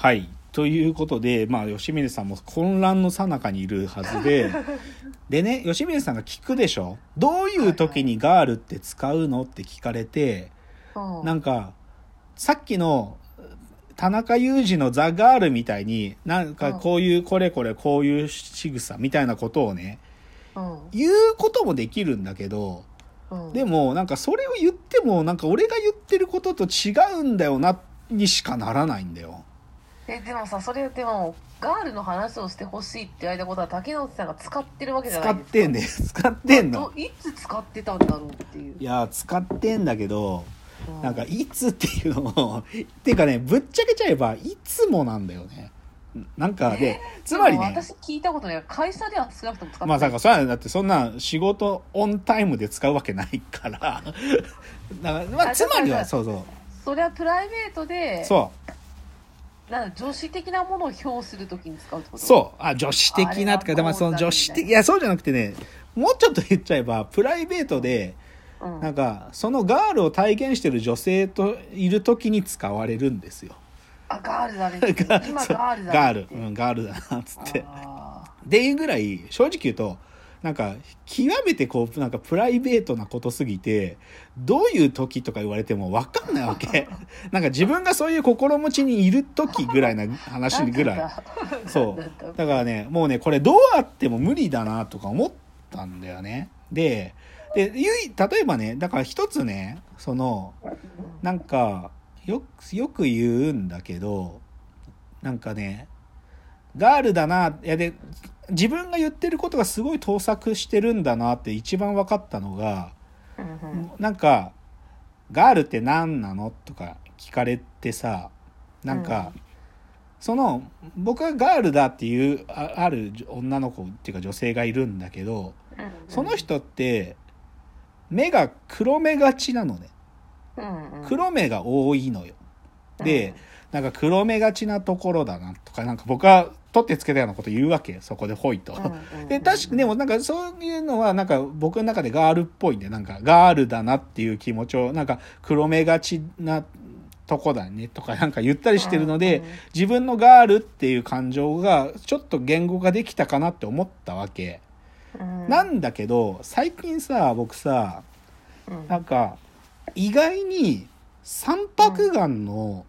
はい。ということで、まあ、吉峰さんも混乱の最中にいるはずで、でね、吉峰さんが聞くでしょ？どういう時にガールって使うのって聞かれて、うん。なんか、さっきの、田中裕二のザ・ガールみたいに、なんかこういう、これこれこういう仕草みたいなことをね、うん。言うこともできるんだけど、うん。でもなんかそれを言ってもなんか俺が言ってることと違うんだよなにしかならないんだよ。えでもさそれでもガールの話をしてほしいって言われたことは竹野内さんが使ってるわけじゃないですか使ってんだよ。使ってん のど。いつ使ってたんだろうっていういや、使ってんだけど、うんなんかいつっていうのも、っていうかね、ぶっちゃけちゃえばいつもなんだよね。なんかで、つまりね私聞いたことない会社では少なくとも使ってまあさ、それはだってそんな仕事オンタイムで使うわけないから。だからまあ、あつまりは、そうそう。それはプライベートでそう。なんだ女子的なものを表するときに使うってこと？そう。あ、女子的なとか、あれはまあその女子的、いや、そうじゃなくてね、もうちょっと言っちゃえば、プライベートで、うんなんか、そのガールを体現してる女性といる時に使われるんですよ。あガールだね ガ今ガールだねガール。うん、ガールだな、つって。あっていうぐらい、正直言うと、なんか、極めてこう、なんかプライベートなことすぎて、どういう時とか言われても分かんないわけ。なんか自分がそういう心持ちにいる時ぐらいなー話ぐらい。そうだからね、もうね、これどうあっても無理だなとか思ったんだよね。で、で、例えばね、だから一つね、その、なんか、よく、よく言うんだけど、なんかね、ガールだな、いやで、自分が言ってることがすごい盗作してるんだなって一番分かったのが、うなんか、ガールって何なのとか聞かれてさ、なんか、その、僕がガールだっていう、あある女の子っていうか女性がいるんだけど、うんその人って、目が黒目がちなのね。黒目が多いのよ。で、なんか黒目がちなところだなとか、なんか僕は取ってつけたようなこと言うわけ。そこでほいと。で、確かに、でもなんかそういうのはなんか僕の中でガールっぽいんで、なんかガールだなっていう気持ちを、なんか黒目がちなとこだねとかなんか言ったりしてるので自分のガールっていう感情がちょっと言語化できたかなって思ったわけ。うんなんだけど、最近さ、僕さ、うんなんか意外に三白眼の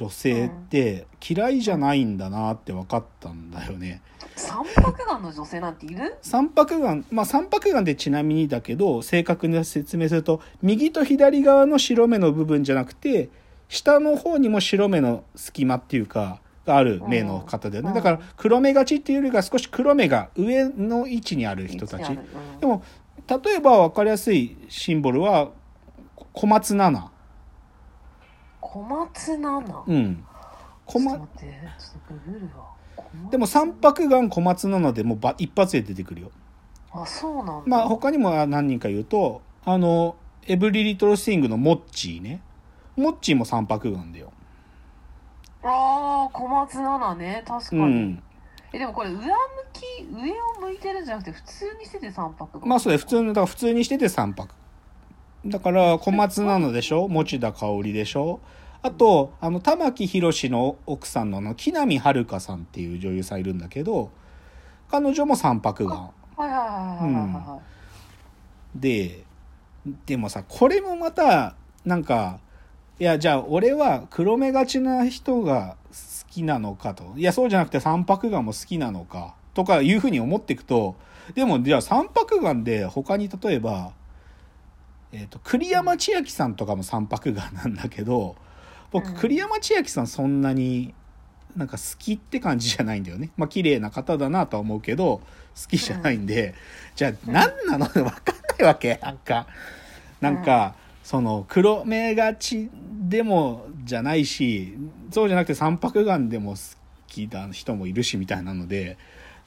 女性って嫌いじゃないんだなって分かったんだよね。三白眼の女性なんている？三白眼、まあ三白眼でちなみにだけど、正確に説明すると、右と左側の白目の部分じゃなくて、下の方にも白目の隙間っていうか、がある目の方だよね。うんだから黒目がちっていうよりか少し黒目が上の位置にある？人たち。うんでも、例えば分かりやすいシンボルは、小松菜奈。小松菜奈うん。小松ちょっと待ってちょっとググるわ小松でも三白眼小松菜奈でもうば一発で出てくるよ。あそうなんだまあ他にも何人か言うと、あの、エブリリトルスイングのモッチーね。モッチーも三白眼だよ。ああ小松菜奈ね確かに、うん。えでもこれ上向き上を向いてるんじゃなくて普通にしてて三白眼まあそうだよ。普通の、だから普通にしてて三白。だから小松菜奈でしょ？持田香織でしょ？あと、あの、玉木宏の奥さんのあの、木南遥さんっていう女優さんいるんだけど、彼女も三白眼。で、でもさ、これもまた、なんか、いや、じゃあ俺は黒目がちな人が好きなのかと。いや、そうじゃなくて三白眼も好きなのか。とかいうふうに思っていくと、でも、じゃあ三白眼で他に例えば、えっ、と、栗山千明さんとかも三白眼なんだけど、僕、うん。栗山千明さんそんなになんか好きって感じじゃないんだよね。まあ綺麗な方だなとは思うけど、好きじゃないんで、じゃあ何なの？わかんないわけ。なんか、なんか、その黒目がちでもじゃないし、そうじゃなくて三白眼でも好きな人もいるしみたいなので、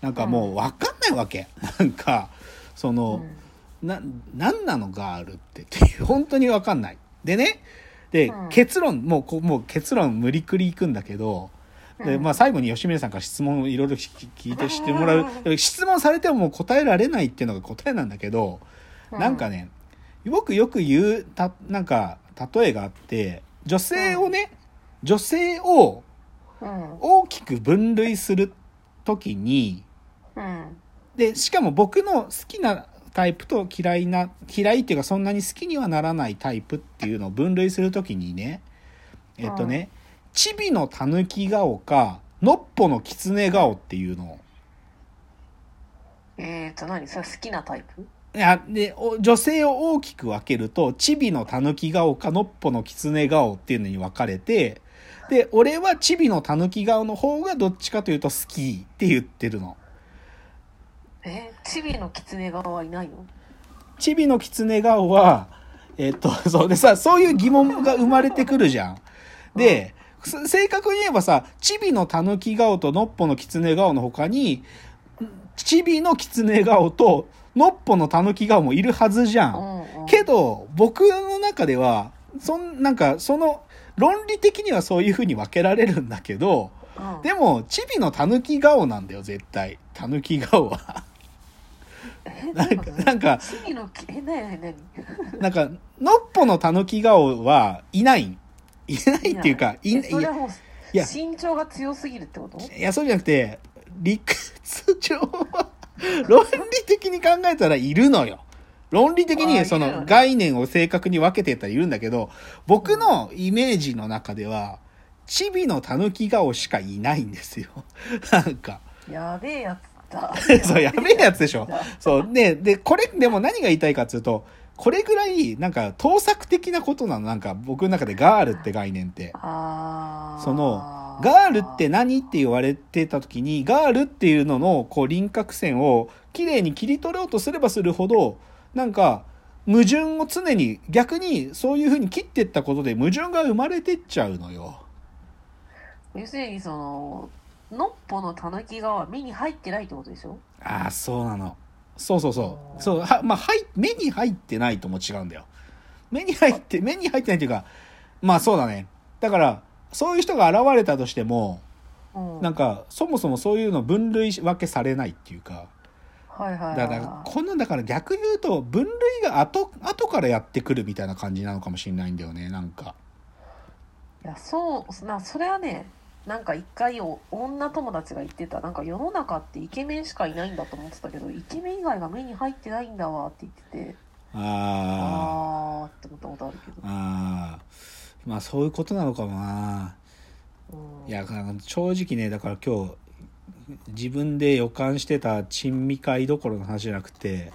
なんかもうわかんないわけ。なんか、その、な、なんなのガールってって本当にわかんない。でね、で、うん。結論、もうこ、もう結論無理くりいくんだけど、で、うん。まあ最後に吉峰さんから質問をいろいろ聞聞いてしてもらう。で質問されてももう答えられないっていうのが答えなんだけど、うん。なんかね、僕よく言う、た、なんか、例えがあって、女性をね、女性を、うん。大きく分類する時にうん。でしかも僕の好きなタイプと嫌いな嫌いっていうかそんなに好きにはならないタイプっていうのを分類する時にねえっとね、チビのたぬき顔かのっぽのきつね顔っていうのを。えーと何？それ好きなタイプ？いやでお女性を大きく分けるとチビのたぬき顔かのっぽのきつね顔っていうのに分かれてで俺はチビのたぬき顔の方がどっちかというと好きって言ってるの。えー、チビの狐側はいないの？チビの狐顔は、えっと、そうでさ、そういう疑問が生まれてくるじゃん。で、す正確に言えばさ、チビの狸顔とノッポの狐顔の他に、チビの狐顔とノッポの狸顔もいるはずじゃん。うんうんけど、僕の中では、そん、なんか、その、論理的にはそういう風に分けられるんだけど、うんでも、チビの狸顔なんだよ、絶対。狸顔は。えなんか、なんか、チビのきえなになんか、のっぽのたぬき顔はいない。いないっていうか、いえいや、それはもういや身長が強すぎるってこと？いや、そうじゃなくて、理屈上は、論理的に考えたらいるのよ。論理的あにその概念を正確に分けてったらいるんだけど、僕のイメージの中では、チビのたぬき顔しかいないんですよ。なんか。やべえやつだ そう、やべえやつでしょ。そう。で、で、これ、でも何が言いたいかっていうと、これぐらい、なんか、盗作的なことなの。なんか、僕の中でガールって概念って。その、ガールって何って言われてた時に、ガールっていうのの、こう、輪郭線を、綺麗に切り取ろうとすればするほど、なんか、矛盾を常に、逆に、そういう風に切ってったことで、矛盾が生まれてっちゃうのよ。要するにそののっぽのたぬき側は目に入ってないってことでしょ？ああ、そうなの。そうそうそう。そう、は、まあ、はい、目に入ってないとも違うんだよ。目に入って、目に入ってないっていうか、まあそうだね。だから、そういう人が現れたとしても、うんなんか、そもそもそういうの分類分けされないっていうか、はいはいはいだから、こんなんだから逆言うと、分類が後、後からやってくるみたいな感じなのかもしれないんだよね、なんか。いやそうなそれはねなんか一回お女友達が言ってたなんか世の中ってイケメンしかいないんだと思ってたけどイケメン以外が目に入ってないんだわって言っててああーって思ったことあるけどあ、、ああ、まあそういうことなのかもな。うん、いや、正直ね、だから今日、自分で予感してた珍味会どころの話じゃなくて、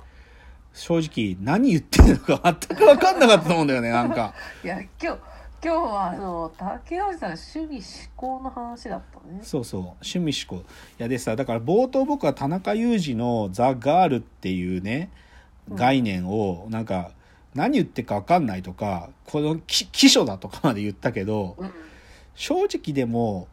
正直何言ってるのか全く分かんなかったと思うんだよね、なんか。いや今日今日はあの竹内さんの趣味思考の話だったね。そうそう、趣味思考。いやでさ、だから冒頭僕は田中裕二のザ・ガールっていうね、概念を、なんか、何言ってるか分かんないとか、このき秘書だとかまで言ったけど、うん。正直でも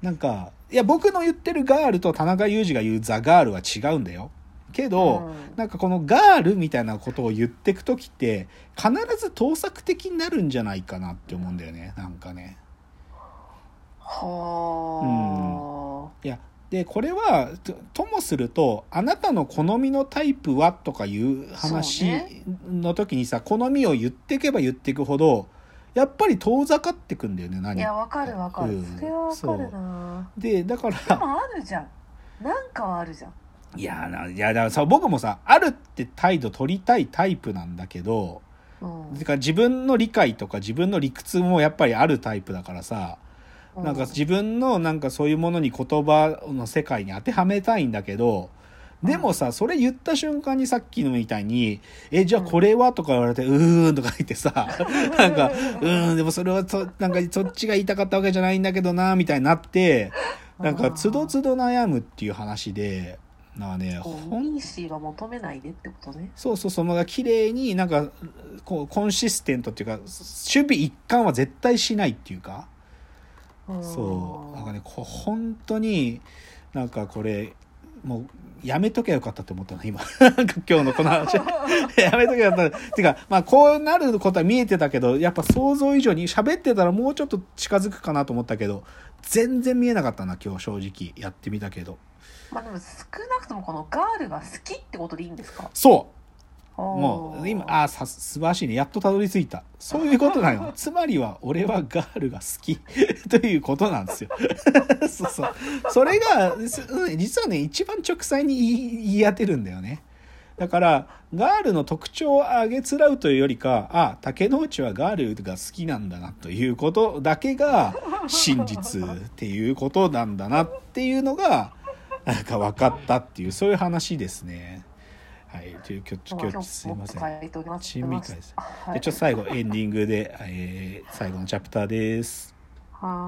なんかいや僕の言ってるガールと田中裕二が言うザ・ガールは違うんだよけど、うん。なんかこのガールみたいなことを言ってく時って必ず盗作的になるんじゃないかなって思うんだよね。なんかね。はいやでこれはとともするとあなたの好みのタイプはとかいう話の時にさ、好みを言っていけば言っていくほどやっぱり遠ざかってくんだよねあ何いやわかるわかる、うん。それはわかるな。でだからでもあるじゃん。なんかはあるじゃんいやないやだからさ僕もさあるって態度取りたいタイプなんだけどうん。だから自分の理解とか自分の理屈もやっぱりあるタイプだからさうなんか自分のなんかそういうものに言葉の世界に当てはめたいんだけどでもさそれ言った瞬間にさっきのみたいに「えじゃあこれは?」とか言われて「うーん」とか言ってさ なんか「うーんでもそれはそなんかそっちが言いたかったわけじゃないんだけどな」みたいになってなんかつどつど悩むっていう話でなんかねこうほんミーシーは求めないでってことねそうそうそう、まあ、綺麗になんか、こう、コンシステントっていうか、守備一貫は絶対しないっていうか、そう、なんかね、こう本当に、なんかこれ、もう、やめときゃよかったって思ったの、今。今日のこの話。やめときゃよかった。てか、まあ、こうなることは見えてたけど、やっぱ想像以上に喋ってたらもうちょっと近づくかなと思ったけど、全然見えなかったな、今日正直。やってみたけど。まあでも少なくともこのガールが好きってことでいいんですか？そう。もう今ああさ素晴らしいね。やっとたどり着いた。そういうことなの。つまりは俺はガールが好き。ということなんですよ。そうそう。それがす実はね一番直裁に言い言い当てるんだよね。だからガールの特徴をあげつらうというよりかあ竹之内はガールが好きなんだなということだけが真実っていうことなんだなっていうのがなんか分かったっていうそういう話ですね。はい、という今日今日すいません。ん。珍味会です。はでちょっと最後エンディングで、えー最後のチャプターです。はい